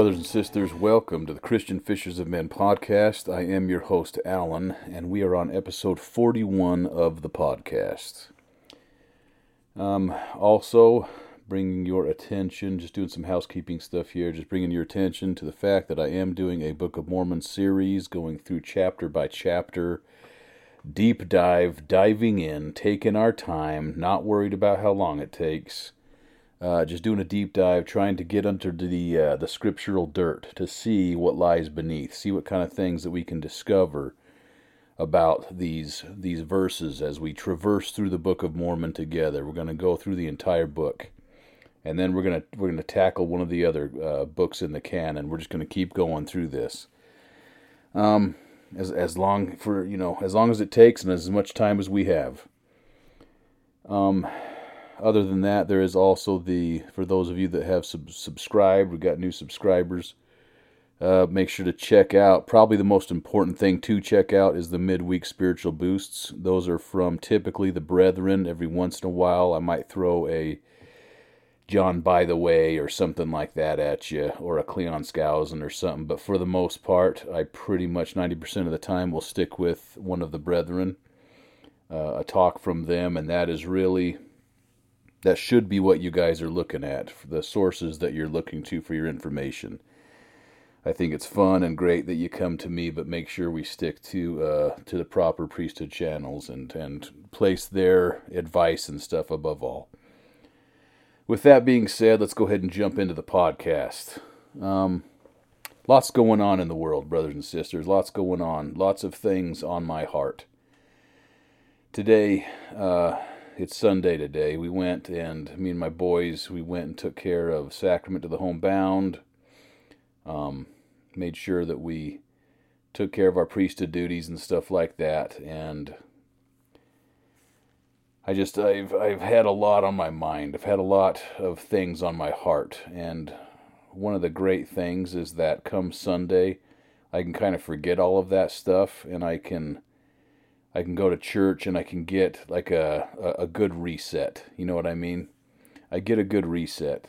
Brothers and sisters, welcome to the Christian Fishers of Men podcast. I am your host, Alan, and we are on episode 41 of the podcast. Um, also, bringing your attention, just doing some housekeeping stuff here, just bringing your attention to the fact that I am doing a Book of Mormon series, going through chapter by chapter, deep dive, diving in, taking our time, not worried about how long it takes uh, just doing a deep dive, trying to get under the uh, the scriptural dirt to see what lies beneath, see what kind of things that we can discover about these these verses as we traverse through the Book of Mormon together. We're going to go through the entire book, and then we're to we're to tackle one of the other uh, books in the canon. We're just going to keep going through this. Um, as as long for you know as long as it takes and as much time as we have. Um other than that, there is also the for those of you that have sub- subscribed, we've got new subscribers. Uh, make sure to check out. Probably the most important thing to check out is the midweek spiritual boosts. Those are from typically the brethren. Every once in a while, I might throw a John Bytheway or something like that at you, or a Cleon Skousen or something. But for the most part, I pretty much 90% of the time will stick with one of the brethren, uh, a talk from them, and that is really that should be what you guys are looking at, the sources that you're looking to for your information. I think it's fun and great that you come to me, but make sure we stick to uh, to the proper priesthood channels and and place their advice and stuff above all. With that being said, let's go ahead and jump into the podcast. Um, lots going on in the world, brothers and sisters. Lots going on. Lots of things on my heart. Today, uh, it's Sunday today. We went and me and my boys we went and took care of Sacrament to the Homebound. Um, made sure that we took care of our priesthood duties and stuff like that. And I just I've I've had a lot on my mind. I've had a lot of things on my heart. And one of the great things is that come Sunday, I can kind of forget all of that stuff and I can I can go to church and I can get like a, a, good reset. You know what I mean? I get a good reset.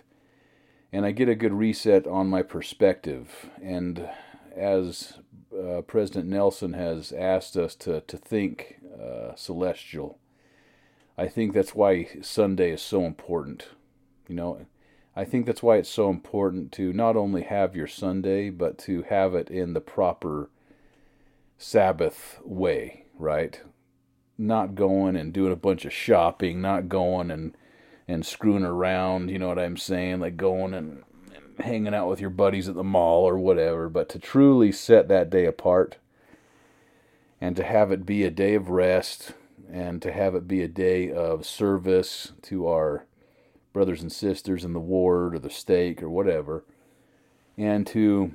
And I get a good reset on my perspective. And as uh, President Nelson has asked us to, to think uh, celestial, I think that's why Sunday is so important. You know, I think that's why it's so important to not only have your Sunday, but to have it in the proper Sabbath way right? Not going and doing a bunch of shopping, not going and and screwing around, you know what I'm saying? Like going and, and hanging out with your buddies at the mall or whatever, but to truly set that day apart and to have it be a day of rest and to have it be a day of service to our brothers and sisters in the ward or the stake or whatever and to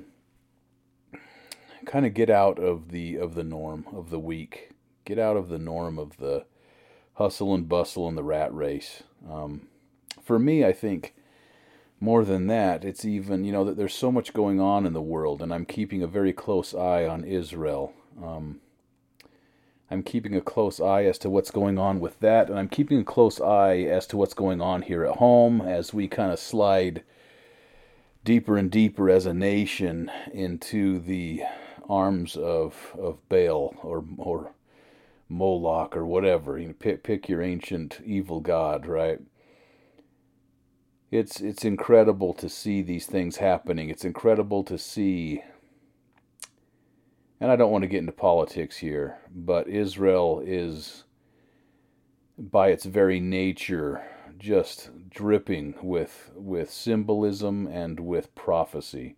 kind of get out of the of the norm of the week get out of the norm of the hustle and bustle and the rat race. Um, for me, I think more than that, it's even, you know, that there's so much going on in the world, and I'm keeping a very close eye on Israel. Um, I'm keeping a close eye as to what's going on with that, and I'm keeping a close eye as to what's going on here at home as we kind of slide deeper and deeper as a nation into the arms of of Baal or or Moloch or whatever. You know, pick pick your ancient evil god, right? It's it's incredible to see these things happening. It's incredible to see and I don't want to get into politics here, but Israel is by its very nature just dripping with with symbolism and with prophecy.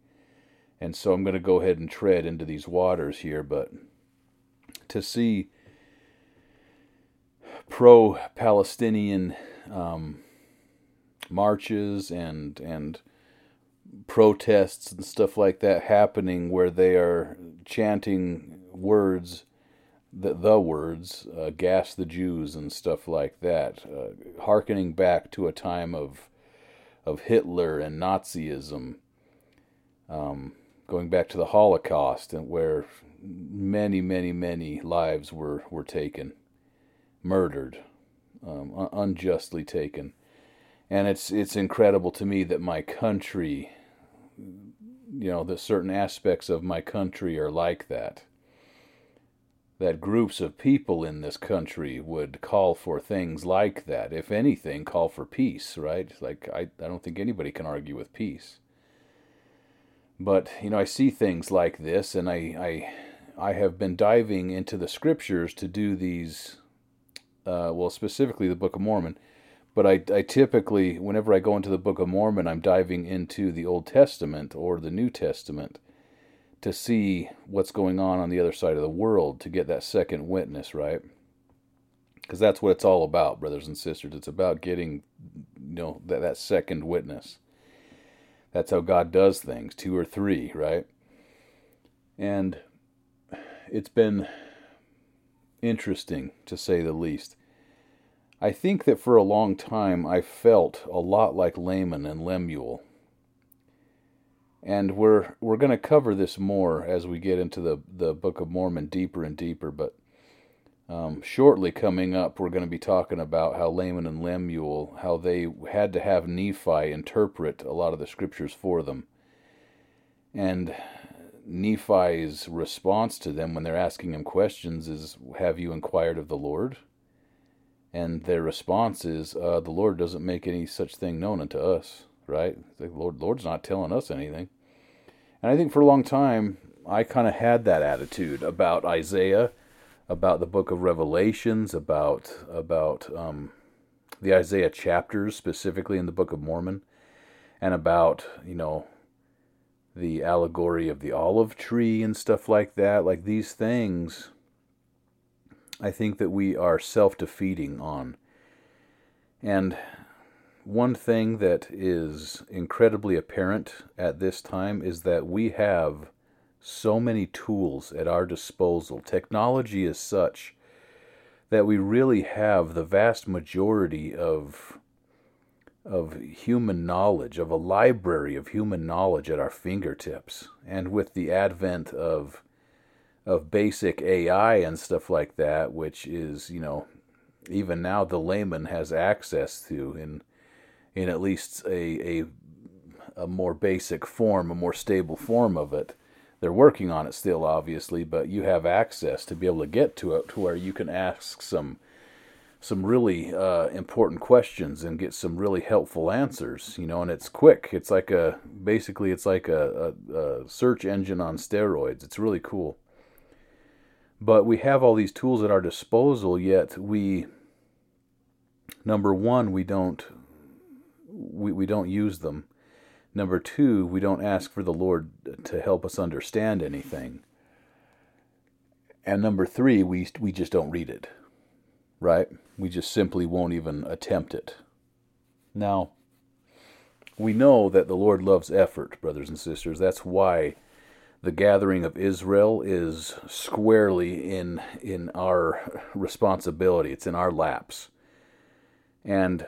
And so I'm going to go ahead and tread into these waters here, but to see pro Palestinian um, marches and and protests and stuff like that happening where they are chanting words the, the words uh, gas the Jews and stuff like that uh, harkening back to a time of of Hitler and Nazism um, going back to the Holocaust and where many many many lives were were taken murdered, um, unjustly taken. And it's it's incredible to me that my country you know, that certain aspects of my country are like that. That groups of people in this country would call for things like that. If anything, call for peace, right? Like, I, I don't think anybody can argue with peace. But, you know, I see things like this, and I, I, I have been diving into the scriptures to do these, uh, well, specifically the Book of Mormon but I, I typically, whenever I go into the Book of Mormon, I'm diving into the Old Testament or the New Testament to see what's going on on the other side of the world to get that second witness, right? Because that's what it's all about, brothers and sisters. It's about getting, you know, that, that second witness. That's how God does things, two or three, right? And it's been interesting, to say the least. I think that for a long time I felt a lot like Laman and Lemuel. And we're we're going to cover this more as we get into the, the Book of Mormon deeper and deeper, but um, shortly coming up, we're going to be talking about how Laman and Lemuel, how they had to have Nephi interpret a lot of the scriptures for them. And Nephi's response to them when they're asking him questions is, Have you inquired of the Lord? And their response is, uh, "The Lord doesn't make any such thing known unto us." Right? The Lord, Lord's not telling us anything. And I think for a long time, I kind of had that attitude about Isaiah, about the Book of Revelations, about about um, the Isaiah chapters specifically in the Book of Mormon, and about you know the allegory of the olive tree and stuff like that. Like these things I think that we are self defeating on. And one thing that is incredibly apparent at this time is that we have so many tools at our disposal. Technology is such that we really have the vast majority of of human knowledge, of a library of human knowledge at our fingertips. And with the advent of of basic AI and stuff like that, which is, you know, even now the layman has access to in in at least a a a more basic form, a more stable form of it. They're working on it still, obviously, but you have access to be able to get to it to where you can ask some some really uh, important questions and get some really helpful answers. You know, and it's quick. It's like a basically it's like a, a, a search engine on steroids. It's really cool. But we have all these tools at our disposal, yet we, number one, we don't, we, we don't use them. Number two, we don't ask for the Lord to help us understand anything. And number three, we, we just don't read it, right? We just simply won't even attempt it. Now, we know that the Lord loves effort, brothers and sisters. That's why the gathering of Israel is squarely in in our responsibility. It's in our laps. And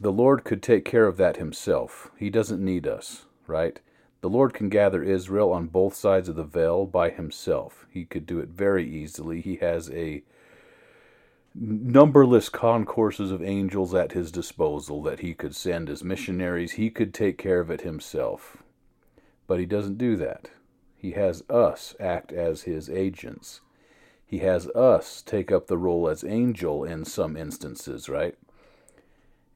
the Lord could take care of that himself. He doesn't need us, right? The Lord can gather Israel on both sides of the veil by himself. He could do it very easily. He has a numberless concourses of angels at his disposal that he could send as missionaries. He could take care of it himself. But he doesn't do that. He has us act as his agents. He has us take up the role as angel in some instances, right?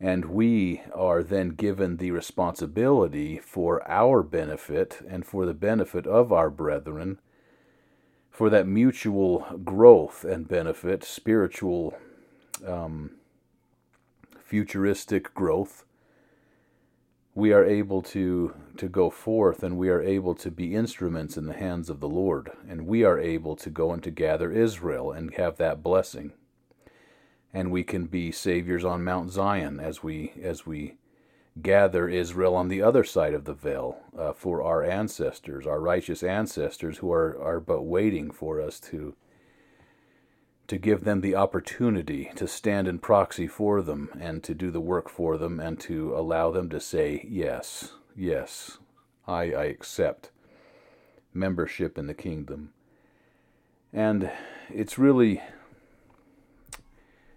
And we are then given the responsibility for our benefit and for the benefit of our brethren, for that mutual growth and benefit, spiritual, um, futuristic growth we are able to to go forth and we are able to be instruments in the hands of the Lord. And we are able to go and to gather Israel and have that blessing. And we can be saviors on Mount Zion as we as we gather Israel on the other side of the veil uh, for our ancestors our righteous ancestors who are are but waiting for us to to give them the opportunity to stand in proxy for them and to do the work for them and to allow them to say, Yes, yes, I, I accept membership in the kingdom. And it's really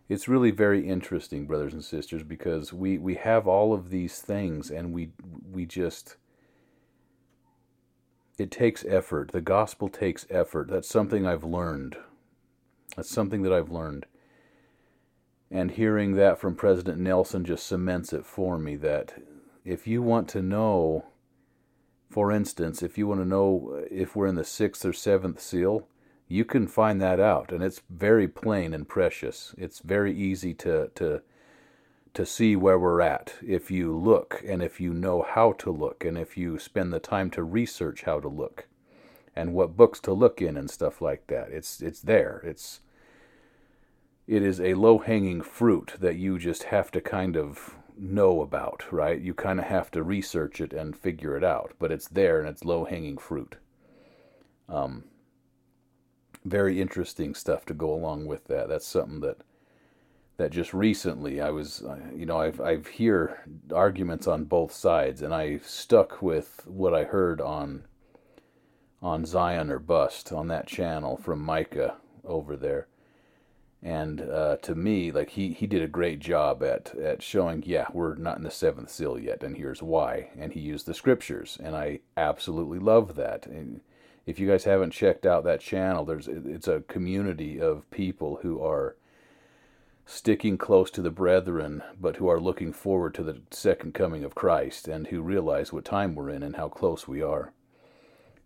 it's really very interesting, brothers and sisters, because we, we have all of these things and we we just it takes effort. The gospel takes effort. That's something I've learned. That's something that I've learned. And hearing that from President Nelson just cements it for me that if you want to know, for instance, if you want to know if we're in the sixth or seventh seal, you can find that out. And it's very plain and precious. It's very easy to, to, to see where we're at if you look and if you know how to look and if you spend the time to research how to look and what books to look in and stuff like that. It's it's there. It's it is a low-hanging fruit that you just have to kind of know about, right? You kind of have to research it and figure it out, but it's there and it's low-hanging fruit. Um very interesting stuff to go along with that. That's something that that just recently I was, uh, you know, I've I've hear arguments on both sides, and I stuck with what I heard on on Zion or Bust on that channel from Micah over there. And uh, to me, like he, he did a great job at, at showing, yeah, we're not in the seventh seal yet, and here's why. And he used the scriptures, and I absolutely love that. And if you guys haven't checked out that channel, there's it's a community of people who are sticking close to the brethren, but who are looking forward to the second coming of Christ and who realize what time we're in and how close we are.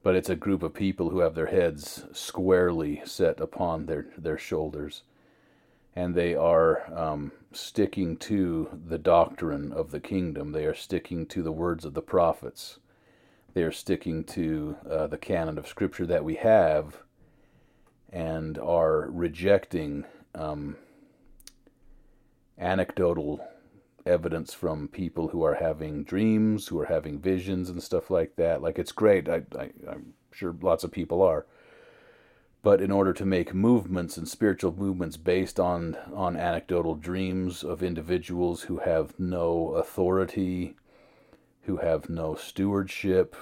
But it's a group of people who have their heads squarely set upon their, their shoulders, and they are um, sticking to the doctrine of the kingdom. They are sticking to the words of the prophets. They are sticking to uh, the canon of Scripture that we have and are rejecting. Um, anecdotal evidence from people who are having dreams, who are having visions and stuff like that. Like it's great. I, I, I'm sure lots of people are. But in order to make movements and spiritual movements based on on anecdotal dreams of individuals who have no authority, who have no stewardship,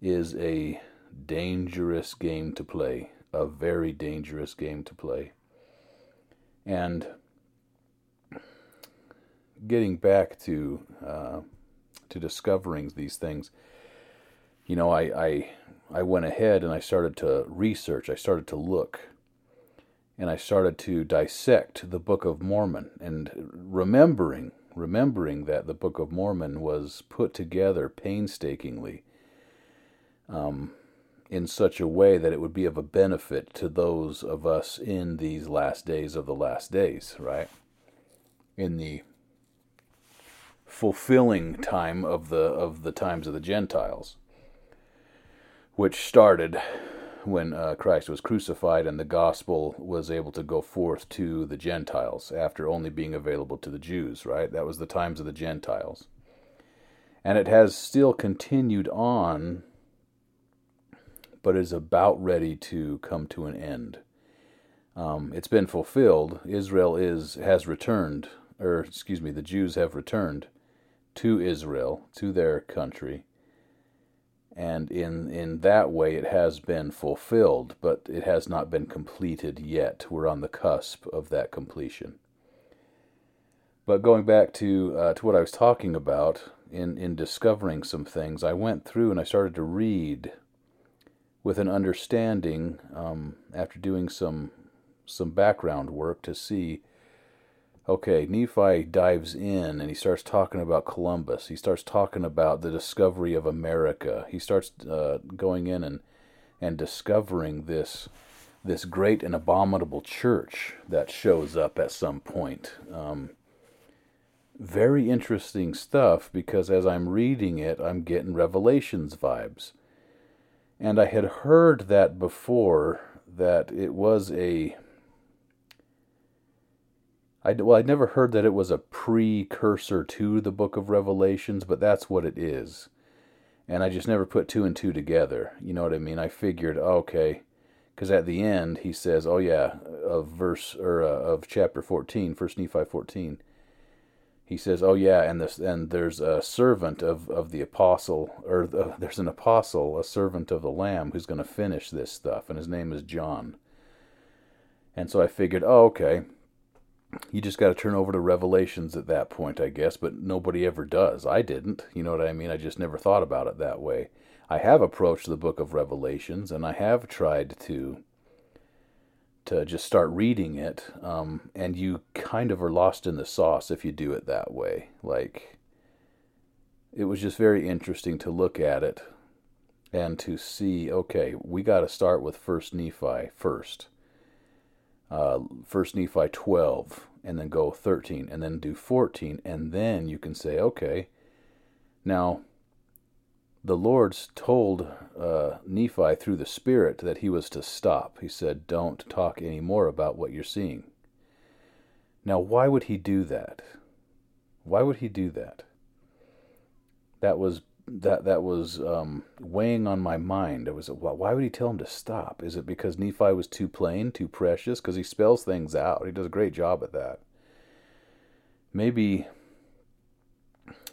is a dangerous game to play. A very dangerous game to play. And getting back to uh, to discovering these things, you know, I, I I went ahead and I started to research. I started to look, and I started to dissect the Book of Mormon, and remembering remembering that the Book of Mormon was put together painstakingly. Um, in such a way that it would be of a benefit to those of us in these last days of the last days, right? In the fulfilling time of the of the times of the Gentiles, which started when uh, Christ was crucified and the gospel was able to go forth to the Gentiles after only being available to the Jews. Right, that was the times of the Gentiles, and it has still continued on, but is about ready to come to an end. Um, it's been fulfilled. Israel is has returned, or excuse me, the Jews have returned to Israel, to their country. And in, in that way, it has been fulfilled, but it has not been completed yet. We're on the cusp of that completion. But going back to uh, to what I was talking about in in discovering some things, I went through and I started to read with an understanding um, after doing some some background work to see okay, Nephi dives in and he starts talking about Columbus. He starts talking about the discovery of America. He starts uh, going in and and discovering this this great and abominable church that shows up at some point. Um, very interesting stuff because as I'm reading it, I'm getting Revelations vibes. And I had heard that before that it was a I well, I'd never heard that it was a precursor to the Book of Revelations, but that's what it is. And I just never put two and two together. You know what I mean? I figured, okay, because at the end he says, "Oh yeah," of verse or uh, of chapter fourteen, First Nephi fourteen. He says, "Oh yeah," and this and there's a servant of of the apostle, or the, there's an apostle, a servant of the Lamb, who's going to finish this stuff, and his name is John. And so I figured, oh okay you just got to turn over to Revelations at that point, I guess, but nobody ever does. I didn't. You know what I mean? I just never thought about it that way. I have approached the book of Revelations and I have tried to to just start reading it, um, and you kind of are lost in the sauce if you do it that way. Like, it was just very interesting to look at it and to see. Okay, we got to start with First Nephi first. Uh, First Nephi twelve, and then go thirteen, and then do fourteen, and then you can say, okay, now the Lord's told uh, Nephi through the Spirit that he was to stop. He said, Don't talk any more about what you're seeing. Now, why would he do that? Why would he do that? That was that that was um, weighing on my mind. It was why would he tell him to stop? Is it because Nephi was too plain, too precious? Because he spells things out. He does a great job at that. Maybe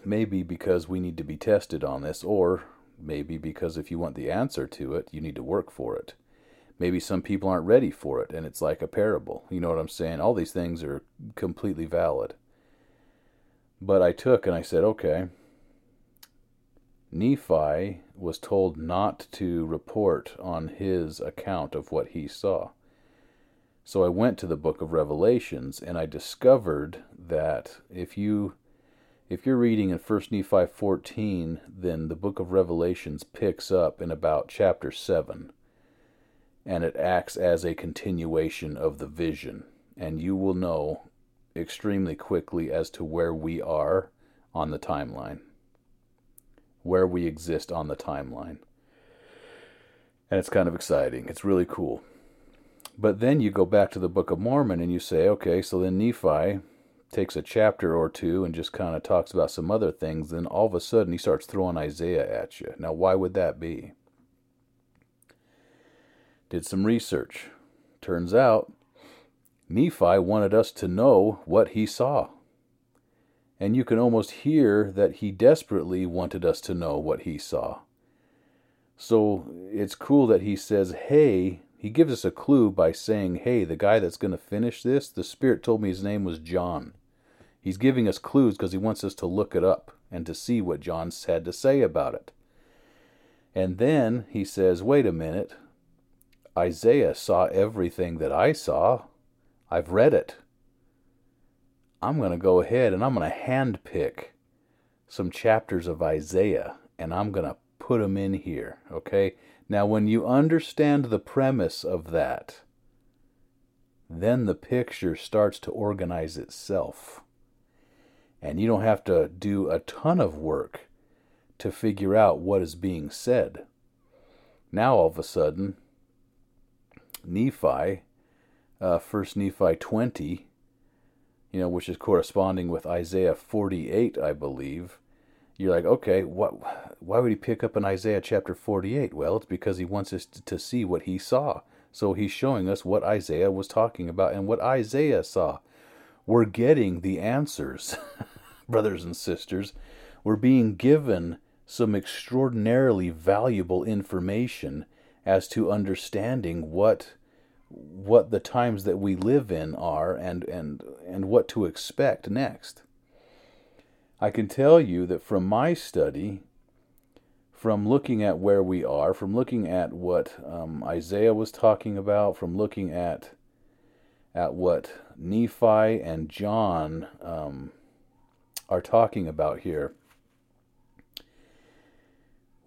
maybe because we need to be tested on this, or maybe because if you want the answer to it, you need to work for it. Maybe some people aren't ready for it, and it's like a parable. You know what I'm saying? All these things are completely valid. But I took and I said, okay, Nephi was told not to report on his account of what he saw. So I went to the book of Revelations and I discovered that if you if you're reading in 1 Nephi 14, then the book of Revelations picks up in about chapter 7, and it acts as a continuation of the vision. And you will know extremely quickly as to where we are on the timeline, where we exist on the timeline. And it's kind of exciting. It's really cool. But then you go back to the Book of Mormon and you say, okay, so then Nephi takes a chapter or two and just kind of talks about some other things, then all of a sudden he starts throwing Isaiah at you. Now, why would that be? Did some research. Turns out Nephi wanted us to know what he saw. And you can almost hear that he desperately wanted us to know what he saw. So it's cool that he says, Hey, he gives us a clue by saying, Hey, the guy that's going to finish this, the Spirit told me his name was John. He's giving us clues because he wants us to look it up and to see what John had to say about it. And then he says, Wait a minute. Isaiah saw everything that I saw. I've read it. I'm going to go ahead and I'm going to handpick some chapters of Isaiah and I'm going to put them in here. Okay? Now, when you understand the premise of that, then the picture starts to organize itself. And you don't have to do a ton of work to figure out what is being said. Now, all of a sudden, Nephi, uh, First Nephi 20, you know, which is corresponding with Isaiah 48, I believe. You're like, okay, what? Why would he pick up in Isaiah chapter 48? Well, it's because he wants us to see what he saw. So he's showing us what Isaiah was talking about and what Isaiah saw we're getting the answers, brothers and sisters. We're being given some extraordinarily valuable information as to understanding what what the times that we live in are and and and what to expect next. I can tell you that from my study, from looking at where we are, from looking at what um, Isaiah was talking about, from looking at at what Nephi and John um, are talking about here,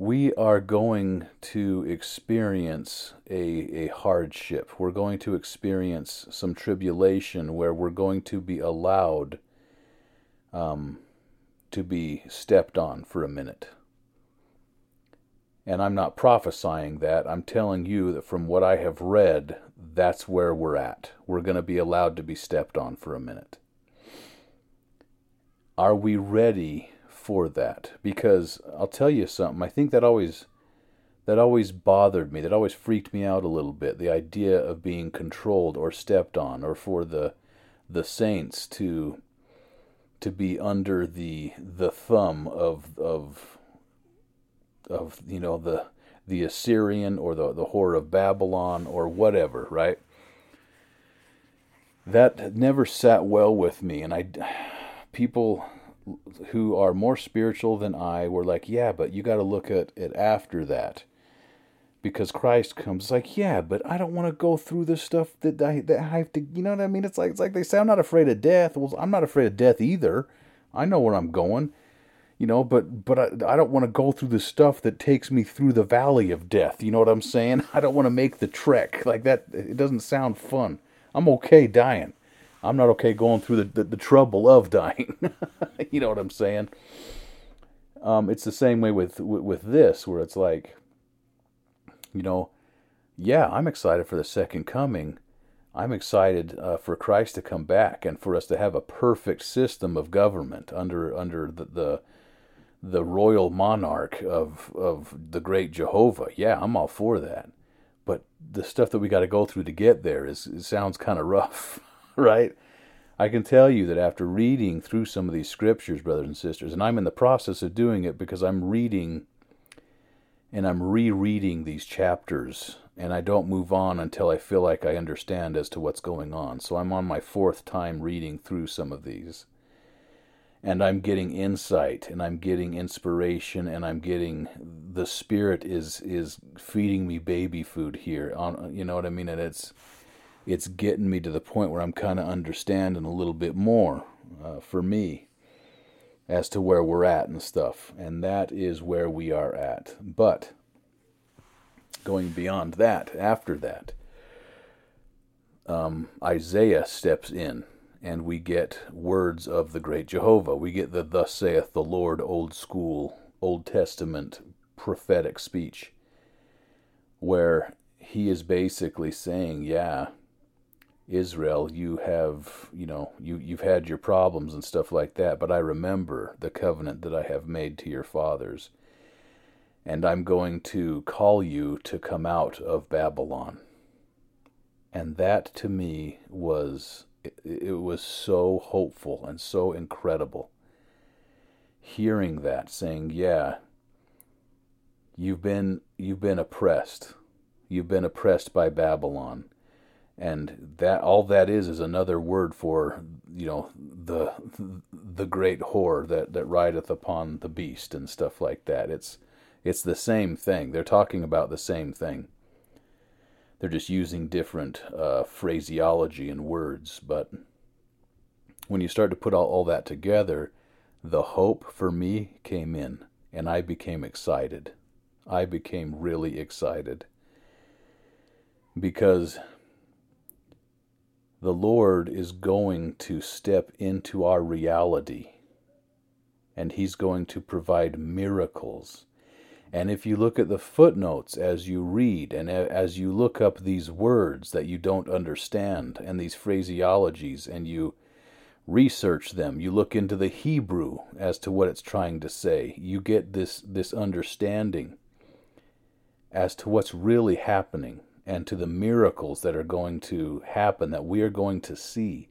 we are going to experience a, a hardship. We're going to experience some tribulation where we're going to be allowed um, to be stepped on for a minute. And I'm not prophesying that. I'm telling you that from what I have read, that's where we're at. We're going to be allowed to be stepped on for a minute. Are we ready for that? Because I'll tell you something, I think that always that always bothered me. That always freaked me out a little bit. The idea of being controlled or stepped on or for the the saints to to be under the the thumb of of of you know the the Assyrian or the, the whore of Babylon or whatever, right? That never sat well with me. And I, people, who are more spiritual than I were like, yeah, but you got to look at it after that. Because Christ comes like, yeah, but I don't want to go through the stuff that I that I have to. You know what I mean? It's like it's like they say I'm not afraid of death. Well, I'm not afraid of death either. I know where I'm going, you know. But but I, I don't want to go through the stuff that takes me through the valley of death. You know what I'm saying? I don't want to make the trek like that. It doesn't sound fun. I'm okay dying. I'm not okay going through the, the, the trouble of dying. you know what I'm saying? Um, it's the same way with, with, with this, where it's like, you know, yeah, I'm excited for the second coming. I'm excited uh, for Christ to come back and for us to have a perfect system of government under under the the, the royal monarch of of the great Jehovah. Yeah, I'm all for that. But the stuff that we got to go through to get there is sounds kind of rough. right? I can tell you that after reading through some of these scriptures, brothers and sisters, and I'm in the process of doing it because I'm reading and I'm rereading these chapters, and I don't move on until I feel like I understand as to what's going on. So I'm on my fourth time reading through some of these. And I'm getting insight and I'm getting inspiration and I'm getting the spirit is is feeding me baby food here on you know what I mean and it's it's getting me to the point where I'm kind of understanding a little bit more uh, for me as to where we're at and stuff. And that is where we are at. But going beyond that, after that, um, Isaiah steps in and we get words of the great Jehovah. We get the Thus saith the Lord old school, Old Testament prophetic speech where he is basically saying, Yeah, Israel, you have, you know, you, you've had your problems and stuff like that, but I remember the covenant that I have made to your fathers. And I'm going to call you to come out of Babylon. And that to me was, it, it was so hopeful and so incredible. Hearing that, saying, yeah, you've been, you've been oppressed. You've been oppressed by Babylon and that all that is is another word for you know the the great whore that that rideth upon the beast and stuff like that. It's it's the same thing. They're talking about the same thing. They're just using different uh, phraseology and words. But when you start to put all, all that together the hope for me came in and i became excited. I became really excited. Because the Lord is going to step into our reality and He's going to provide miracles. And if you look at the footnotes as you read and as you look up these words that you don't understand and these phraseologies and you research them, you look into the Hebrew as to what it's trying to say, you get this, this understanding as to what's really happening and to the miracles that are going to happen, that we are going to see.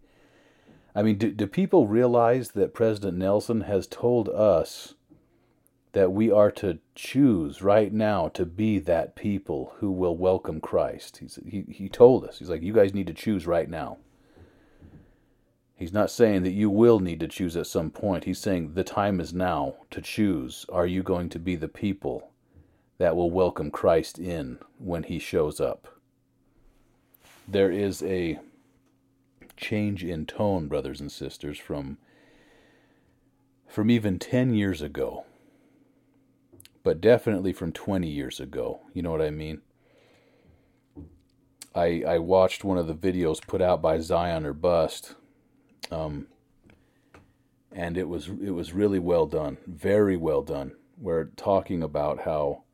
I mean, do, do people realize that President Nelson has told us that we are to choose right now to be that people who will welcome Christ? He's, he, he told us, he's like, you guys need to choose right now. He's not saying that you will need to choose at some point. He's saying the time is now to choose. Are you going to be the people that will welcome Christ in when he shows up. There is a change in tone, brothers and sisters, from from even 10 years ago, but definitely from 20 years ago. You know what I mean? I I watched one of the videos put out by Zion or Bust, um, and it was it was really well done, very well done. We're talking about how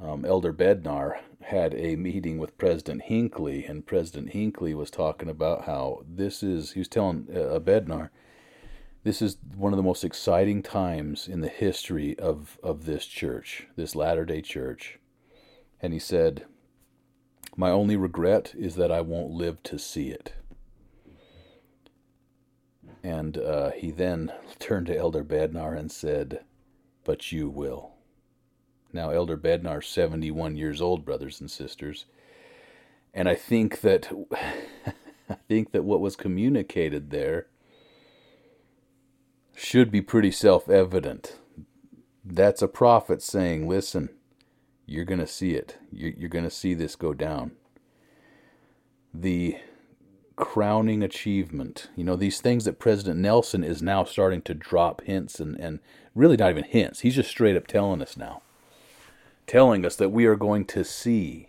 um, Elder Bednar had a meeting with President Hinckley, and President Hinckley was talking about how this is, he was telling uh, Bednar, this is one of the most exciting times in the history of, of this church, this Latter day Church. And he said, My only regret is that I won't live to see it. And uh, he then turned to Elder Bednar and said, But you will. Now, Elder Bednar, 71 years old, brothers and sisters. And I think that I think that what was communicated there should be pretty self evident. That's a prophet saying, listen, you're going to see it. You're, you're going to see this go down. The crowning achievement, you know, these things that President Nelson is now starting to drop hints and, and really not even hints. He's just straight up telling us now. Telling us that we are going to see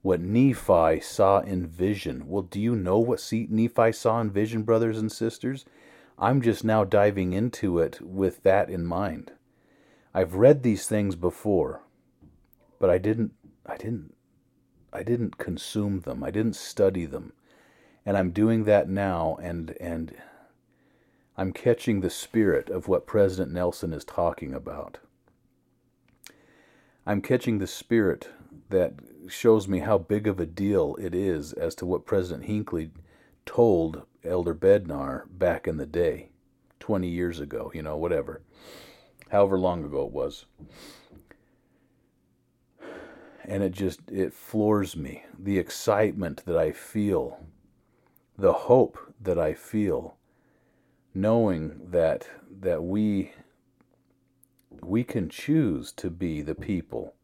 what Nephi saw in vision. Well, do you know what Nephi saw in vision, brothers and sisters? I'm just now diving into it with that in mind. I've read these things before, but I didn't I didn't I didn't consume them. I didn't study them. And I'm doing that now and and I'm catching the spirit of what President Nelson is talking about. I'm catching the spirit that shows me how big of a deal it is as to what President Hinckley told Elder Bednar back in the day, 20 years ago, you know, whatever, however long ago it was. And it just, it floors me. The excitement that I feel, the hope that I feel, knowing that, that we, we can choose to be the people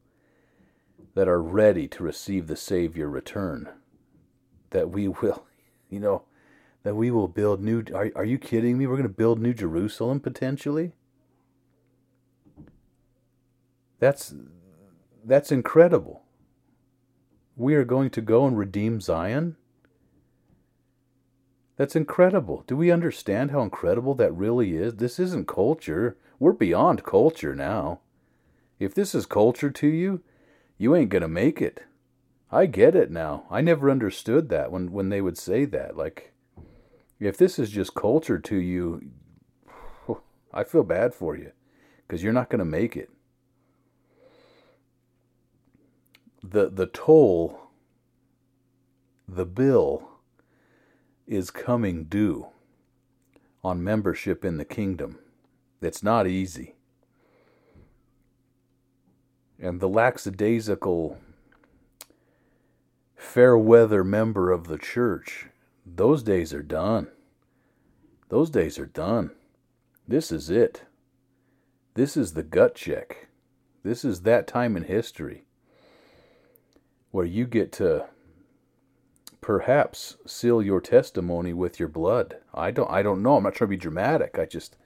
that are ready to receive the Savior return. That we will, you know, that we will build new. Are, are you kidding me? We're going to build New Jerusalem potentially? That's that's incredible. We are going to go and redeem Zion? That's incredible. Do we understand how incredible that really is? This isn't culture. We're beyond culture now. If this is culture to you, you ain't going to make it. I get it now. I never understood that when, when they would say that. Like, if this is just culture to you, I feel bad for you because you're not going to make it. The, the toll, the bill is coming due on membership in the kingdom. It's not easy. And the lackadaisical, fair weather member of the church those days are done. Those days are done. This is it. This is the gut check. This is that time in history where you get to perhaps seal your testimony with your blood. I don't I don't know. I'm not trying to be dramatic. I just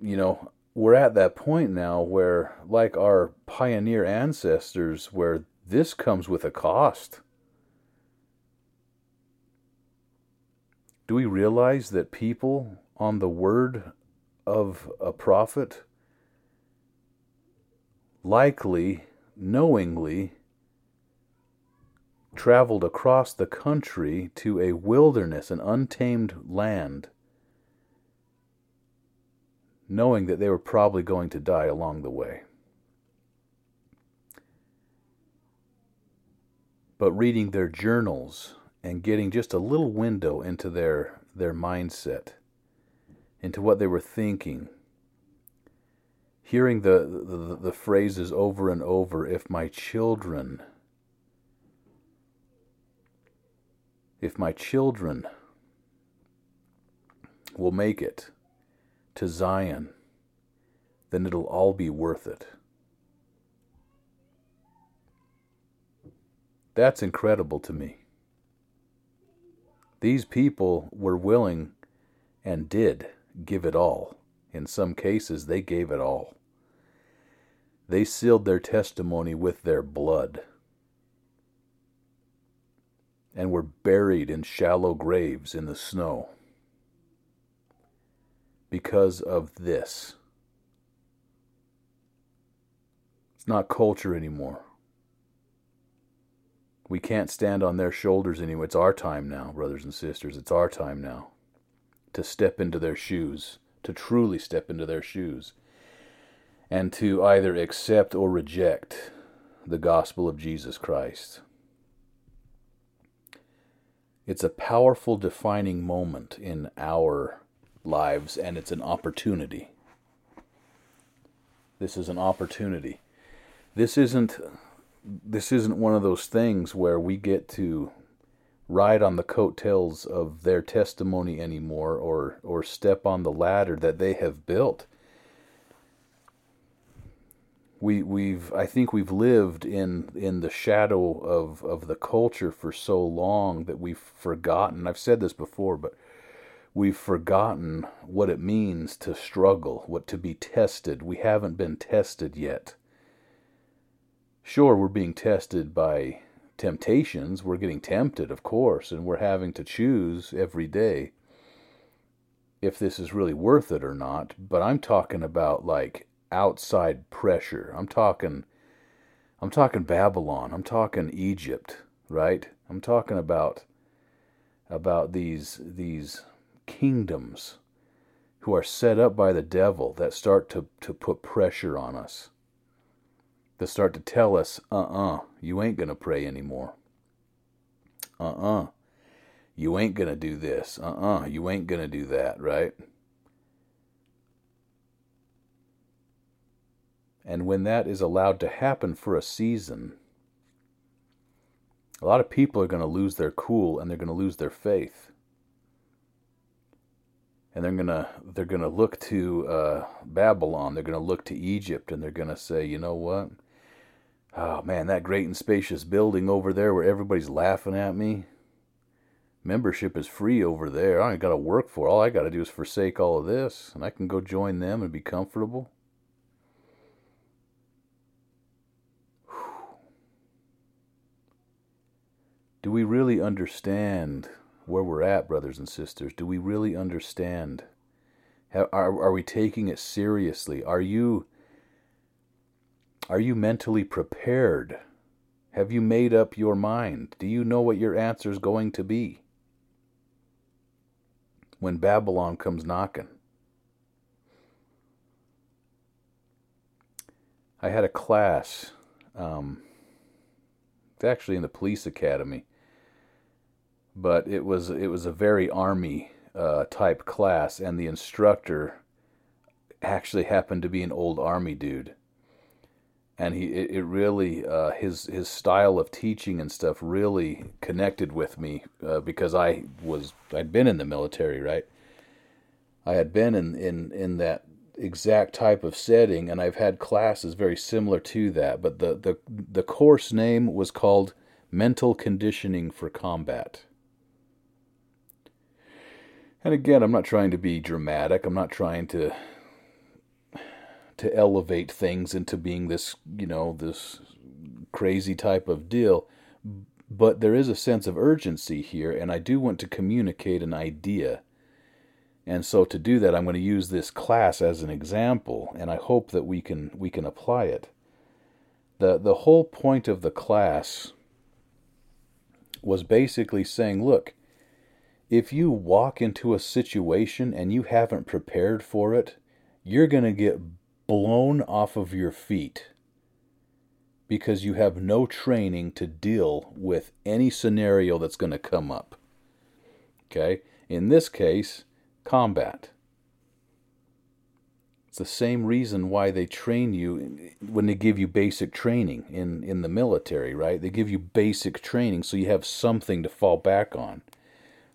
you know, we're at that point now where like our pioneer ancestors where this comes with a cost. Do we realize that people on the word of a prophet likely, knowingly, traveled across the country to a wilderness, an untamed land, knowing that they were probably going to die along the way? But reading their journals and getting just a little window into their their mindset, into what they were thinking. Hearing the, the, the phrases over and over, if my children, if my children will make it to Zion, then it'll all be worth it. That's incredible to me. These people were willing and did give it all. In some cases, they gave it all. They sealed their testimony with their blood and were buried in shallow graves in the snow because of this. It's not culture anymore. We can't stand on their shoulders anymore. It's our time now, brothers and sisters. It's our time now to step into their shoes, to truly step into their shoes, and to either accept or reject the gospel of Jesus Christ. It's a powerful defining moment in our lives, and it's an opportunity. This is an opportunity. This isn't this isn't one of those things where we get to ride on the coattails of their testimony anymore or or step on the ladder that they have built we we've I think we've lived in in the shadow of of the culture for so long that we've forgotten I've said this before but we've forgotten what it means to struggle what to be tested we haven't been tested yet sure we're being tested by temptations. We're getting tempted, of course, and we're having to choose every day if this is really worth it or not. But I'm talking about like outside pressure. I'm talking I'm talking Babylon. I'm talking Egypt, right? I'm talking about about these these kingdoms who are set up by the devil that start to, to put pressure on us to start to tell us, uh uh-uh, uh, you ain't to pray anymore. Uh uh-uh, uh, you ain't to do this. Uh uh-uh, uh, you ain't to do that, right? And when that is allowed to happen for a season, a lot of people are going to lose their cool and they're going to lose their faith. And they're gonna they're gonna look to uh, Babylon. They're gonna look to Egypt, and they're gonna say, you know what? Oh man, that great and spacious building over there where everybody's laughing at me. Membership is free over there. I ain't got to work for. It. All I got to do is forsake all of this, and I can go join them and be comfortable. Do we really understand where we're at, brothers and sisters? Do we really understand? Are, are we taking it seriously? Are you are you mentally prepared? Have you made up your mind? Do you know what your answer is going to be when Babylon comes knocking? I had a class, um, it's actually in the police academy, but it was it was a very army uh, type class, and the instructor actually happened to be an old army dude. And he it, it really uh, his his style of teaching and stuff really connected with me uh, because I was I'd been in the military right? I had been in in in that exact type of setting and I've had classes very similar to that but the the the course name was called mental conditioning for combat and again I'm not trying to be dramatic I'm not trying to to elevate things into being this, you know, this crazy type of deal. But there is a sense of urgency here, and I do want to communicate an idea. And so to do that, I'm going to use this class as an example, and I hope that we can we can apply it. the The whole point of the class was basically saying, look, if you walk into a situation and you haven't prepared for it, you're going to get blown off of your feet because you have no training to deal with any scenario that's going to come up. Okay? In this case, combat. It's the same reason why they train you when they give you basic training in, in the military, right? They give you basic training so you have something to fall back on.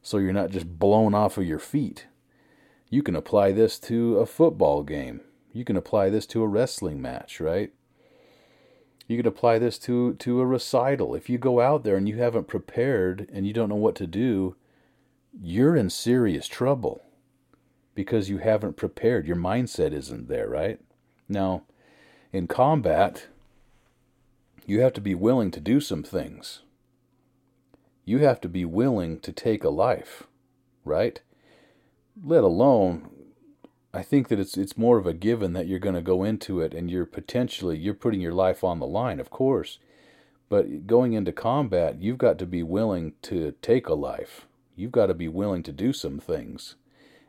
So you're not just blown off of your feet. You can apply this to a football game. You can apply this to a wrestling match, right? You can apply this to, to a recital. If you go out there and you haven't prepared and you don't know what to do, you're in serious trouble because you haven't prepared. Your mindset isn't there, right? Now, in combat, you have to be willing to do some things. You have to be willing to take a life, right? Let alone I think that it's it's more of a given that you're going to go into it and you're potentially you're putting your life on the line, of course. But going into combat, you've got to be willing to take a life. You've got to be willing to do some things.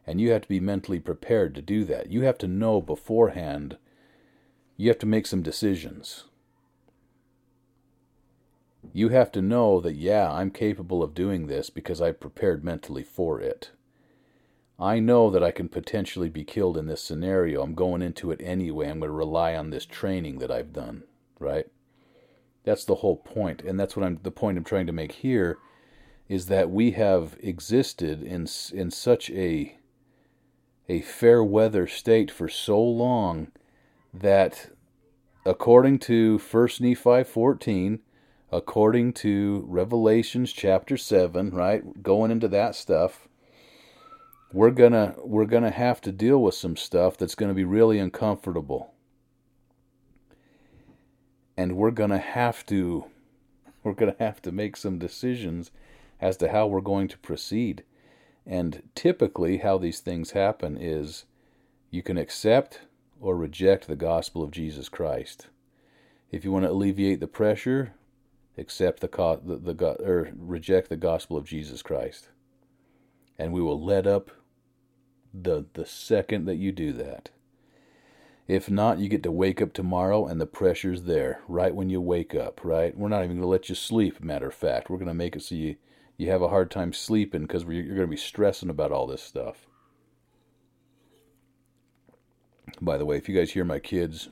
And you have to be mentally prepared to do that. You have to know beforehand. You have to make some decisions. You have to know that, yeah, I'm capable of doing this because I prepared mentally for it. I know that I can potentially be killed in this scenario. I'm going into it anyway. I'm going to rely on this training that I've done, right? That's the whole point, and that's what I'm the point I'm trying to make here is that we have existed in in such a a fair weather state for so long that according to 1 Nephi 14, according to Revelations chapter 7, right? Going into that stuff, we're going to we're going to have to deal with some stuff that's going to be really uncomfortable. And we're going to have to we're going to have to make some decisions as to how we're going to proceed. And typically how these things happen is you can accept or reject the gospel of Jesus Christ. If you want to alleviate the pressure, accept the, the, the or reject the gospel of Jesus Christ. And we will let up the the second that you do that. If not, you get to wake up tomorrow and the pressure's there right when you wake up, right? We're not even going to let you sleep, matter of fact. We're going to make it so you, you have a hard time sleeping because you're going to be stressing about all this stuff. By the way, if you guys hear my kids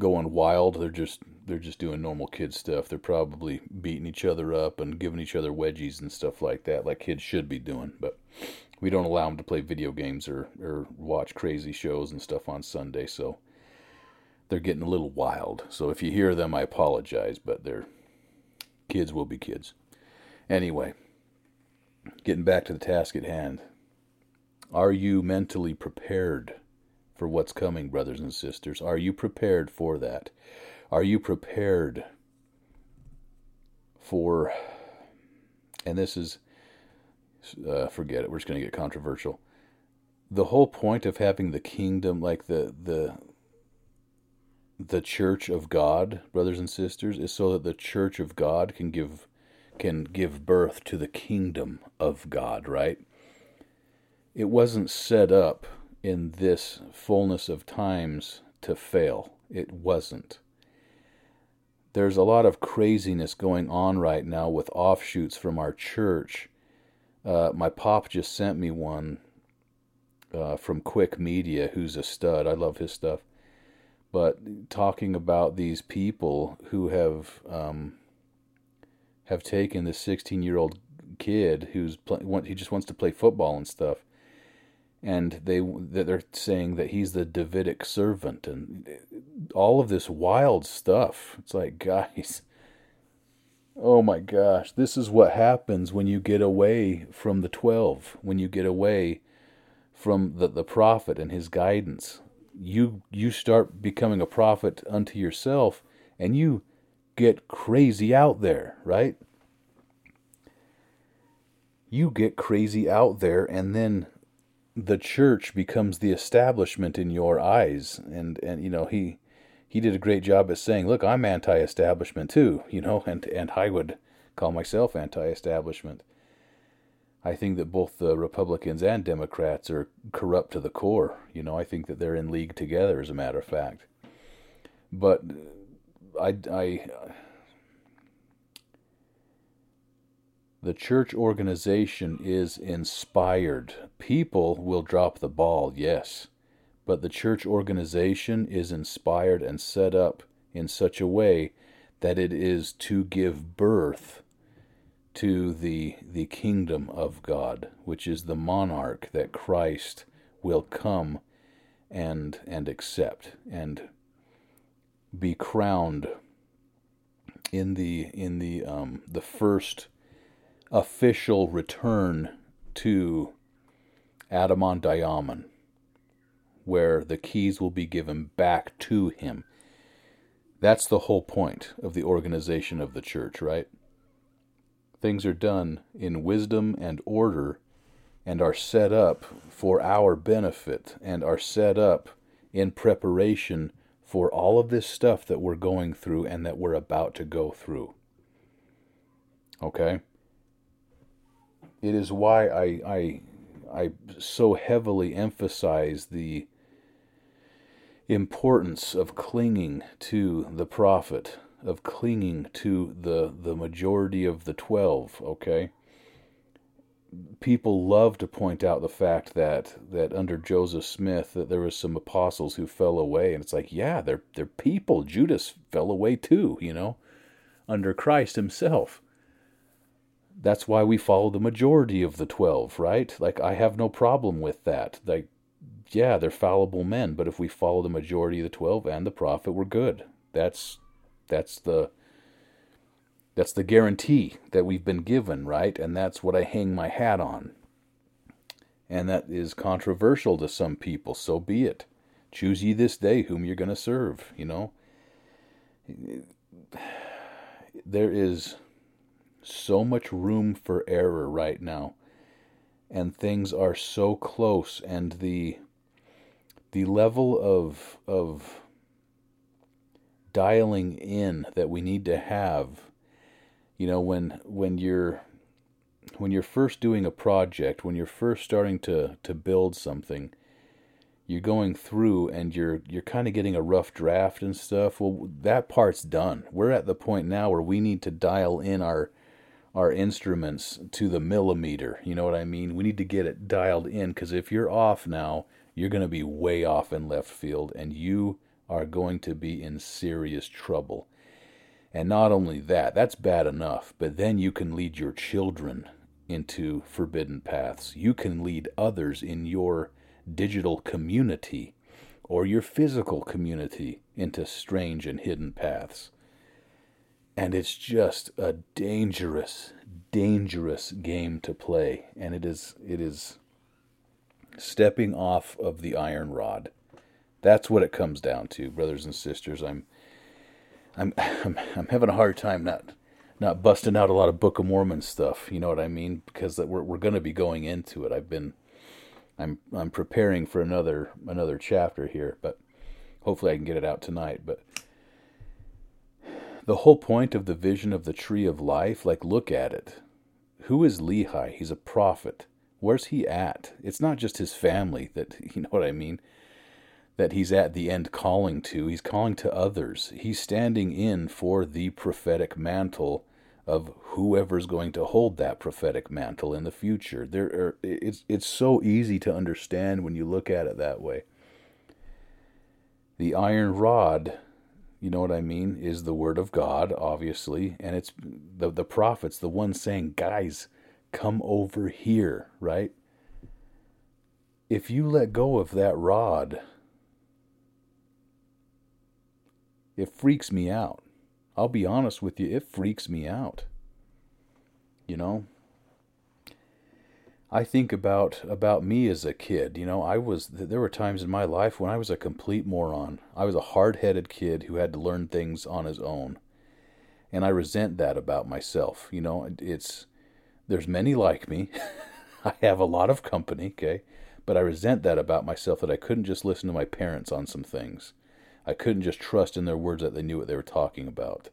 going wild, they're just they're just doing normal kid stuff. They're probably beating each other up and giving each other wedgies and stuff like that, like kids should be doing. But we don't allow them to play video games or or watch crazy shows and stuff on Sunday, so they're getting a little wild. So if you hear them, I apologize, but they're kids will be kids. Anyway, getting back to the task at hand. Are you mentally prepared for what's coming, brothers and sisters? Are you prepared for that? Are you prepared for, and this is, uh, forget it, we're just going to get controversial. The whole point of having the kingdom, like the, the, the church of God, brothers and sisters, is so that the church of God can give can give birth to the kingdom of God, right? It wasn't set up in this fullness of times to fail. It wasn't. There's a lot of craziness going on right now with offshoots from our church. Uh, my pop just sent me one uh, from Quick Media, who's a stud. I love his stuff. But talking about these people who have um, have taken this 16 year old kid who's he just wants to play football and stuff and they they're saying that he's the Davidic servant and all of this wild stuff. It's like, guys, oh my gosh, this is what happens when you get away from the 12, when you get away from the, the prophet and his guidance. You you start becoming a prophet unto yourself and you get crazy out there, right? You get crazy out there and then the church becomes the establishment in your eyes. And and you know he he did a great job at saying look i'm anti-establishment too you know and and i would call myself anti-establishment. I think that both the republicans and democrats are corrupt to the core. You know i think that they're in league together as a matter of fact. But i i The church organization is inspired. People will drop the ball, yes, but the church organization is inspired and set up in such a way that it is to give birth to the the kingdom of God, which is the monarch that Christ will come and and accept and be crowned in the in the um the first official return to Adam-ondi-Ahman, where the keys will be given back to him. That's the whole point of the organization of the church, right? Things are done in wisdom and order and are set up for our benefit and are set up in preparation for all of this stuff that we're going through and that we're about to go through. Okay? It is why I I I so heavily emphasize the importance of clinging to the prophet, of clinging to the the majority of the 12, okay? People love to point out the fact that that under Joseph Smith that there was some apostles who fell away and it's like, yeah, they're they're people. Judas fell away too, you know, under Christ himself that's why we follow the majority of the 12, right? Like, I have no problem with that. Like, yeah, they're fallible men, but if we follow the majority of the 12 and the prophet, we're good. That's that's the that's the guarantee that we've been given, right? And that's what I hang my hat on. And that is controversial to some people, so be it. Choose ye this day whom you're going to serve, you know. There is so much room for error right now. And things are so close and the the level of of dialing in that we need to have you know when when you're when you're first doing a project when you're first starting to to build something you're going through and you're you're kind of getting a rough draft and stuff well that part's done we're at the point now where we need to dial in our our instruments to the millimeter you know what i mean we need to get it dialed in because if you're off now you're going to be way off in left field and you are going to be in serious trouble. And not only that, that's bad enough, but then you can lead your children into forbidden paths. You can lead others in your digital community or your physical community into strange and hidden paths. And it's just a dangerous, dangerous game to play. And it is, it is stepping off of the iron rod. That's what it comes down to, brothers and sisters. I'm, I'm, I'm, I'm having a hard time not, not busting out a lot of Book of Mormon stuff. You know what I mean? Because we're we're going to be going into it. I've been, I'm I'm preparing for another another chapter here, but hopefully I can get it out tonight. But the whole point of the vision of the tree of life, like look at it. Who is Lehi? He's a prophet. Where's he at? It's not just his family that you know what I mean that he's at the end calling to. He's calling to others. He's standing in for the prophetic mantle of whoever's going to hold that prophetic mantle in the future. There are, it's it's so easy to understand when you look at it that way. The iron rod, you know what I mean, is the word of God, obviously, and it's the the prophets, the ones saying, "Guys, come over here," right? If you let go of that rod, It freaks me out. I'll be honest with you, it freaks me out. You know? I think about about me as a kid. You know, I was there were times in my life when I was a complete moron. I was a hard-headed kid who had to learn things on his own. And I resent that about myself. You know, it's there's many like me. I have a lot of company, okay? But I resent that about myself that I couldn't just listen to my parents on some things. I couldn't just trust in their words that they knew what they were talking about.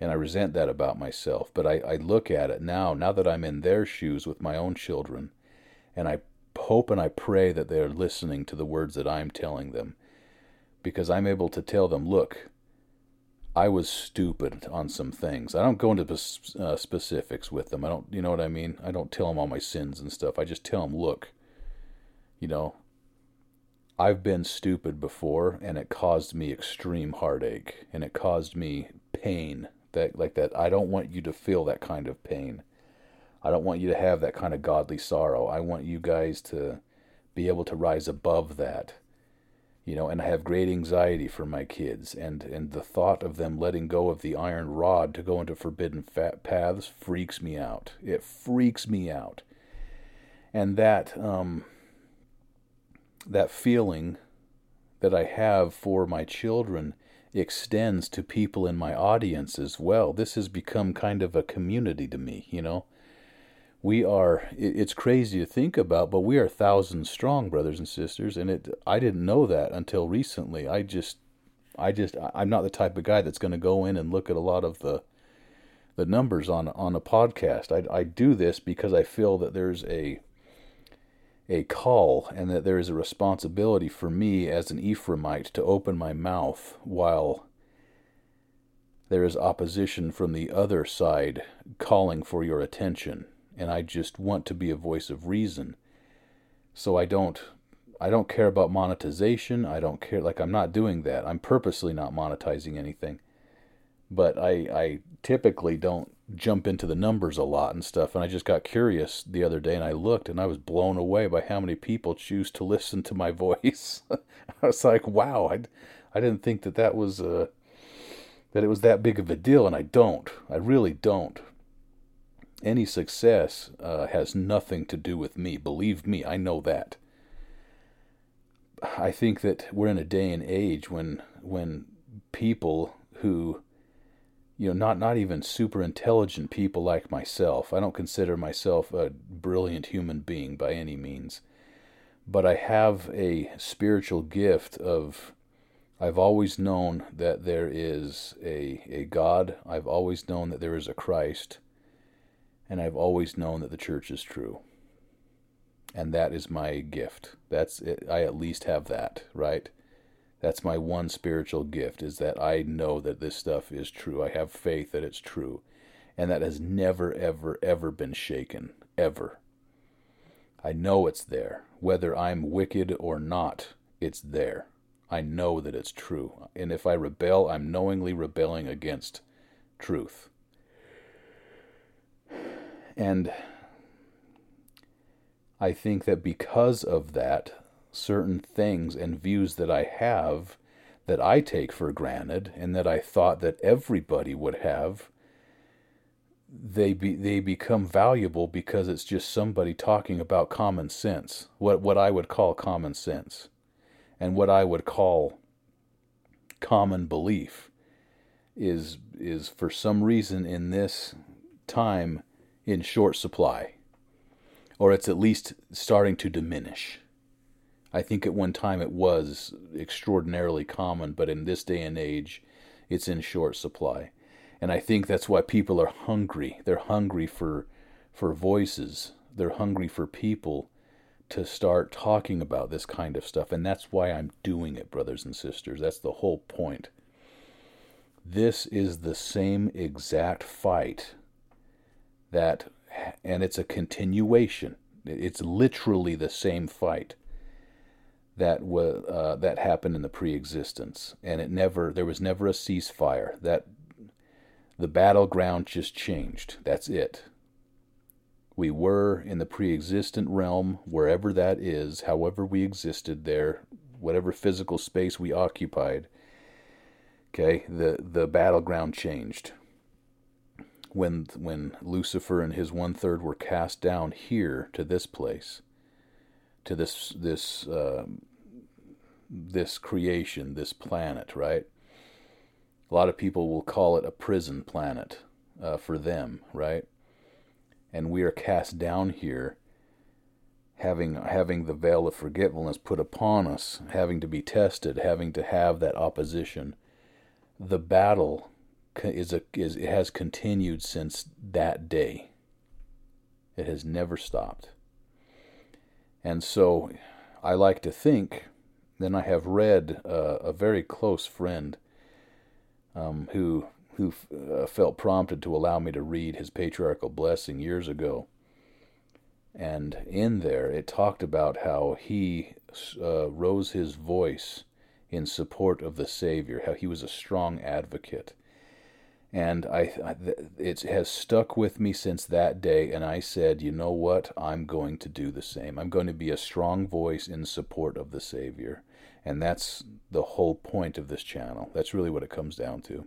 And I resent that about myself. But I, I look at it now, now that I'm in their shoes with my own children, and I hope and I pray that they're listening to the words that I'm telling them. Because I'm able to tell them, look, I was stupid on some things. I don't go into uh, specifics with them. I don't, you know what I mean? I don't tell them all my sins and stuff. I just tell them, look, you know, I've been stupid before and it caused me extreme heartache and it caused me pain that like that I don't want you to feel that kind of pain. I don't want you to have that kind of godly sorrow. I want you guys to be able to rise above that. You know, and I have great anxiety for my kids and and the thought of them letting go of the iron rod to go into forbidden fat paths freaks me out. It freaks me out. And that um that feeling that I have for my children extends to people in my audience as well. This has become kind of a community to me, you know. We are it's crazy to think about, but we are thousands strong, brothers and sisters, and it I didn't know that until recently. I just I just I'm not the type of guy that's going to go in and look at a lot of the the numbers on on a podcast. I I do this because I feel that there's a a call and that there is a responsibility for me as an Ephraimite to open my mouth while there is opposition from the other side calling for your attention and I just want to be a voice of reason. So I don't I don't care about monetization. I don't care like I'm not doing that. I'm purposely not monetizing anything. But I I typically don't jump into the numbers a lot and stuff. And I just got curious the other day and I looked and I was blown away by how many people choose to listen to my voice. I was like, wow, I, I didn't think that that was, uh, that it was that big of a deal. And I don't, I really don't. Any success uh, has nothing to do with me. Believe me, I know that. I think that we're in a day and age when when people who you know not not even super intelligent people like myself. I don't consider myself a brilliant human being by any means but i have a spiritual gift of i've always known that there is a a god. I've always known that there is a christ and i've always known that the church is true. And that is my gift. That's it. I at least have that right that's my one spiritual gift is that I know that this stuff is true. I have faith that it's true. And that has never, ever, ever been shaken. Ever. I know it's there. Whether I'm wicked or not, it's there. I know that it's true. And if I rebel, I'm knowingly rebelling against truth. And I think that because of that, certain things and views that I have that I take for granted and that I thought that everybody would have they be they become valuable because it's just somebody talking about common sense what what I would call common sense and what I would call common belief is is for some reason in this time in short supply or it's at least starting to diminish I think at one time it was extraordinarily common, but in this day and age, it's in short supply. And I think that's why people are hungry. They're hungry for for voices. They're hungry for people to start talking about this kind of stuff. And that's why I'm doing it, brothers and sisters. That's the whole point. This is the same exact fight that, and it's a continuation. It's literally the same fight that was uh, that happened in the pre-existence, and it never there was never a ceasefire. That the battleground just changed. That's it. We were in the pre-existent realm, wherever that is, however we existed there, whatever physical space we occupied. Okay, the the battleground changed. When when Lucifer and his one third were cast down here to this place, to this this uh, this creation, this planet, right? A lot of people will call it a prison planet uh, for them, right? And we are cast down here, having having the veil of forgetfulness put upon us, having to be tested, having to have that opposition. The battle is a is it has continued since that day. It has never stopped. And so I like to think, then I have read uh, a very close friend um, who who uh, felt prompted to allow me to read his patriarchal blessing years ago. And in there, it talked about how he uh, rose his voice in support of the Savior, how he was a strong advocate and I, I, it has stuck with me since that day and i said you know what i'm going to do the same i'm going to be a strong voice in support of the savior and that's the whole point of this channel that's really what it comes down to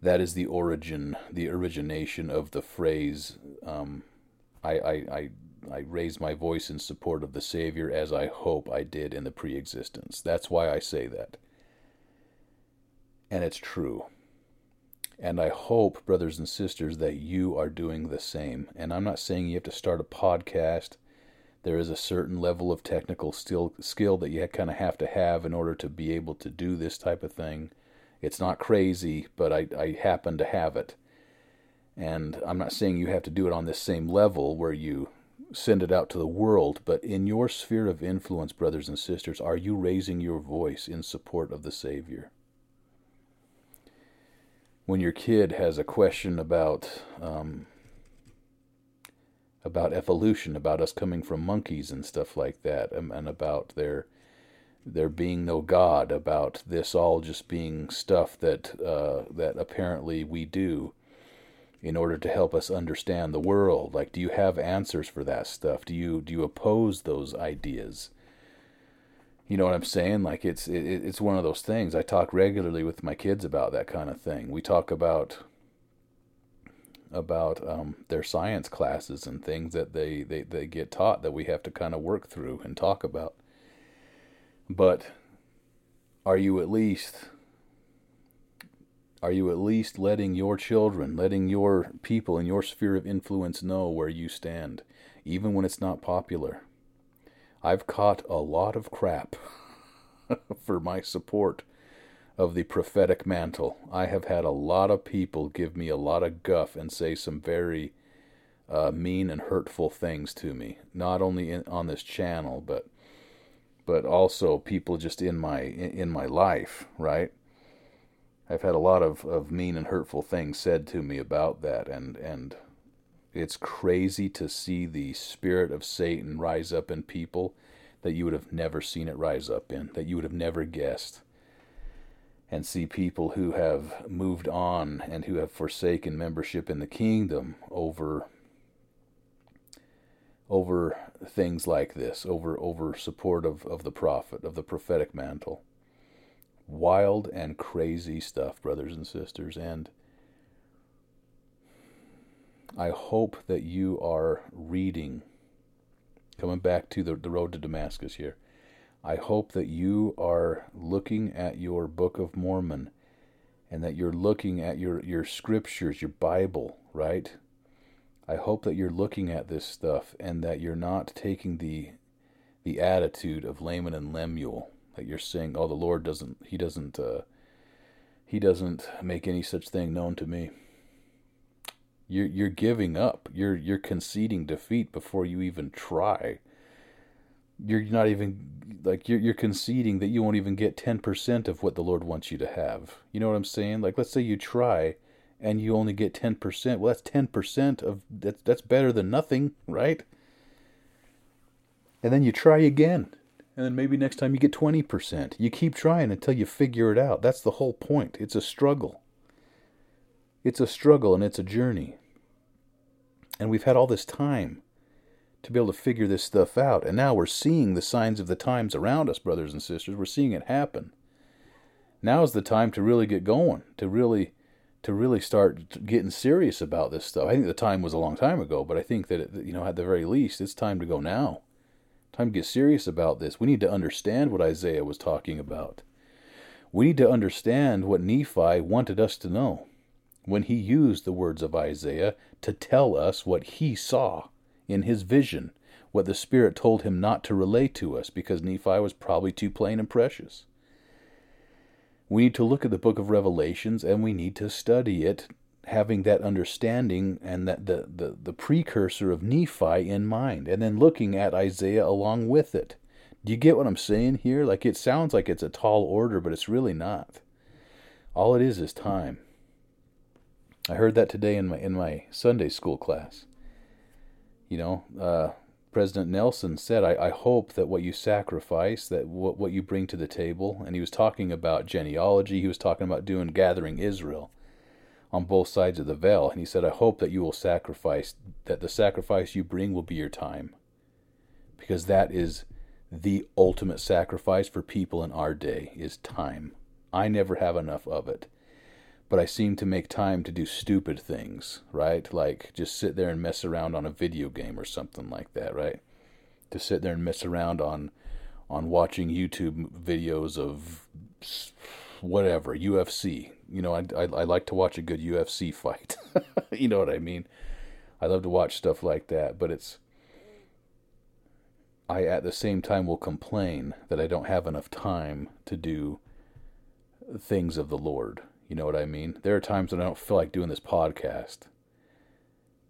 that is the origin the origination of the phrase um, I, I, I I raise my voice in support of the Savior as I hope I did in the pre existence. That's why I say that. And it's true. And I hope, brothers and sisters, that you are doing the same. And I'm not saying you have to start a podcast. There is a certain level of technical skill, skill that you kind of have to have in order to be able to do this type of thing. It's not crazy, but I, I happen to have it. And I'm not saying you have to do it on this same level where you send it out to the world, but in your sphere of influence, brothers and sisters, are you raising your voice in support of the Savior? When your kid has a question about um, about evolution, about us coming from monkeys and stuff like that, and, and about there there being no God, about this all just being stuff that uh, that apparently we do, in order to help us understand the world? Like, do you have answers for that stuff? Do you do you oppose those ideas? You know what I'm saying? Like, it's it, it's one of those things. I talk regularly with my kids about that kind of thing. We talk about about um, their science classes and things that they, they, they get taught that we have to kind of work through and talk about. But are you at least are you at least letting your children, letting your people in your sphere of influence know where you stand, even when it's not popular? I've caught a lot of crap for my support of the prophetic mantle. I have had a lot of people give me a lot of guff and say some very uh, mean and hurtful things to me, not only in, on this channel, but but also people just in my in my life, right? I've had a lot of, of mean and hurtful things said to me about that, and and it's crazy to see the spirit of Satan rise up in people that you would have never seen it rise up in, that you would have never guessed. And see people who have moved on and who have forsaken membership in the kingdom over over things like this, over over support of, of the prophet, of the prophetic mantle wild and crazy stuff, brothers and sisters. And I hope that you are reading, coming back to the, the road to Damascus here. I hope that you are looking at your Book of Mormon and that you're looking at your, your scriptures, your Bible, right? I hope that you're looking at this stuff and that you're not taking the the attitude of Laman and Lemuel that you're saying, "Oh, the Lord doesn't. He doesn't. Uh, he doesn't make any such thing known to me." You're you're giving up. You're you're conceding defeat before you even try. You're not even like you're you're conceding that you won't even get ten percent of what the Lord wants you to have. You know what I'm saying? Like, let's say you try, and you only get ten percent. Well, that's ten percent of that's that's better than nothing, right? And then you try again and then maybe next time you get 20%. You keep trying until you figure it out. That's the whole point. It's a struggle. It's a struggle and it's a journey. And we've had all this time to be able to figure this stuff out. And now we're seeing the signs of the times around us, brothers and sisters. We're seeing it happen. Now is the time to really get going, to really to really start getting serious about this stuff. I think the time was a long time ago, but I think that it, you know at the very least it's time to go now. Time to get serious about this. We need to understand what Isaiah was talking about. We need to understand what Nephi wanted us to know when he used the words of Isaiah to tell us what he saw in his vision, what the Spirit told him not to relay to us because Nephi was probably too plain and precious. We need to look at the book of Revelations and we need to study it having that understanding and that the, the, the precursor of Nephi in mind, and then looking at Isaiah along with it. Do you get what I'm saying here? Like it sounds like it's a tall order, but it's really not. All it is is time. I heard that today in my in my Sunday school class. You know, uh, President Nelson said, I, I hope that what you sacrifice, that what, what you bring to the table, and he was talking about genealogy, he was talking about doing gathering Israel on both sides of the veil. And he said, I hope that you will sacrifice, that the sacrifice you bring will be your time. Because that is the ultimate sacrifice for people in our day is time. I never have enough of it. But I seem to make time to do stupid things, right? Like just sit there and mess around on a video game or something like that, right? To sit there and mess around on on watching YouTube videos of whatever UFC. You know, I, I, I like to watch a good UFC fight. you know what I mean? I love to watch stuff like that, but it's I at the same time will complain that I don't have enough time to do things of the Lord. You know what I mean? There are times when I don't feel like doing this podcast,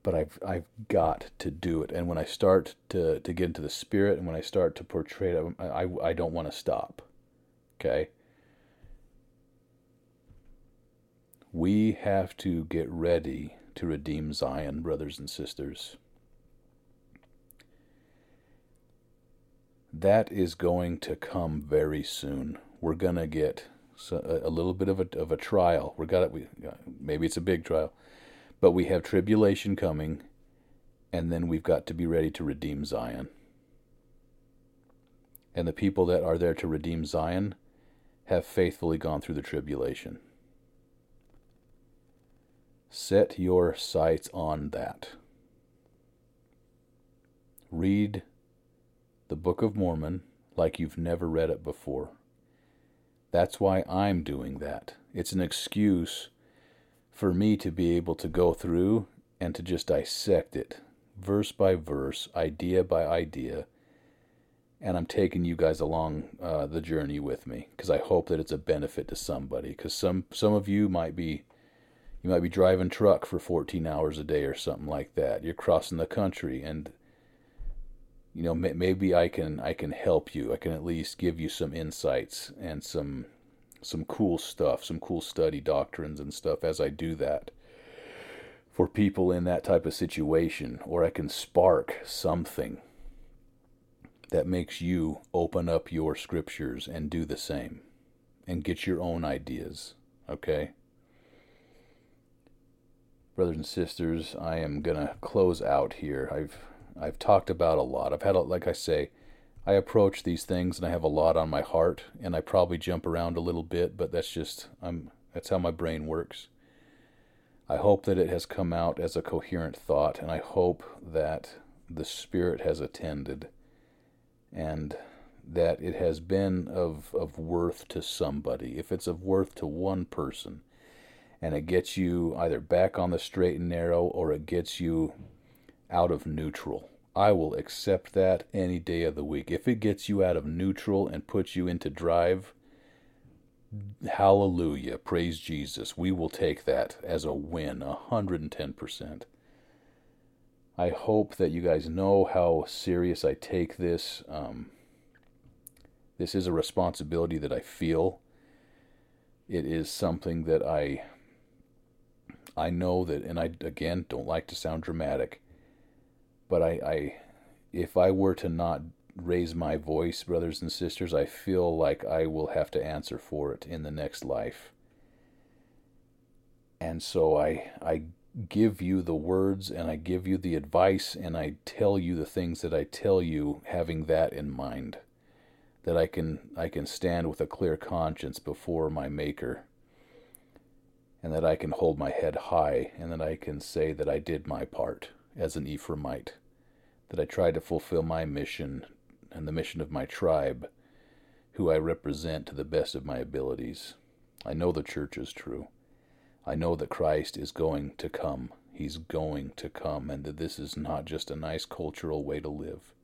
but I've I've got to do it. And when I start to to get into the spirit, and when I start to portray it, I I, I don't want to stop. Okay. We have to get ready to redeem Zion, brothers and sisters. That is going to come very soon. We're going to get a little bit of a, of a trial. We're got we maybe it's a big trial, But we have tribulation coming, and then we've got to be ready to redeem Zion. And the people that are there to redeem Zion have faithfully gone through the tribulation. Set your sights on that. Read the Book of Mormon like you've never read it before. That's why I'm doing that. It's an excuse for me to be able to go through and to just dissect it, verse by verse, idea by idea. And I'm taking you guys along uh, the journey with me because I hope that it's a benefit to somebody. Because some some of you might be you might be driving truck for 14 hours a day or something like that. You're crossing the country and you know maybe I can I can help you. I can at least give you some insights and some some cool stuff, some cool study doctrines and stuff as I do that for people in that type of situation or I can spark something that makes you open up your scriptures and do the same and get your own ideas, okay? Brothers and sisters, I am going to close out here. I've I've talked about a lot. I've had, a, like I say, I approach these things and I have a lot on my heart, and I probably jump around a little bit, but that's just I'm that's how my brain works. I hope that it has come out as a coherent thought, and I hope that the Spirit has attended, and that it has been of of worth to somebody. If it's of worth to one person, and it gets you either back on the straight and narrow or it gets you out of neutral. I will accept that any day of the week. If it gets you out of neutral and puts you into drive, hallelujah, praise Jesus. We will take that as a win, 110%. I hope that you guys know how serious I take this. Um, this is a responsibility that I feel. It is something that I I know that, and I again don't like to sound dramatic but I, I if I were to not raise my voice, brothers and sisters, I feel like I will have to answer for it in the next life. And so I I give you the words and I give you the advice and I tell you the things that I tell you having that in mind that I can I can stand with a clear conscience before my maker and that I can hold my head high and that I can say that I did my part as an Ephraimite that I try to fulfill my mission and the mission of my tribe, who I represent to the best of my abilities. I know the church is true. I know that Christ is going to come. He's going to come, and that this is not just a nice cultural way to live.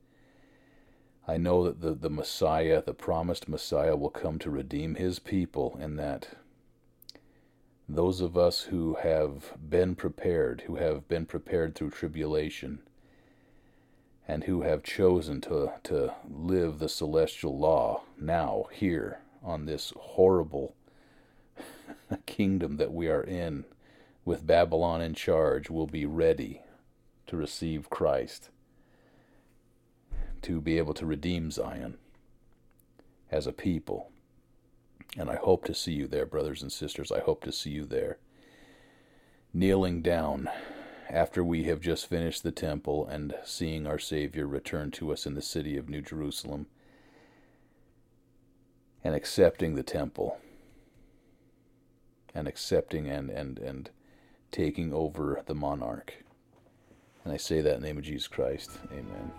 I know that the, the Messiah, the promised Messiah, will come to redeem his people, and that those of us who have been prepared, who have been prepared through tribulation, and who have chosen to, to live the celestial law now, here, on this horrible kingdom that we are in, with Babylon in charge, will be ready to receive Christ, to be able to redeem Zion as a people. And I hope to see you there, brothers and sisters. I hope to see you there. Kneeling down after we have just finished the temple and seeing our Savior return to us in the city of New Jerusalem, and accepting the temple, and accepting and, and, and taking over the monarch. And I say that in the name of Jesus Christ. Amen.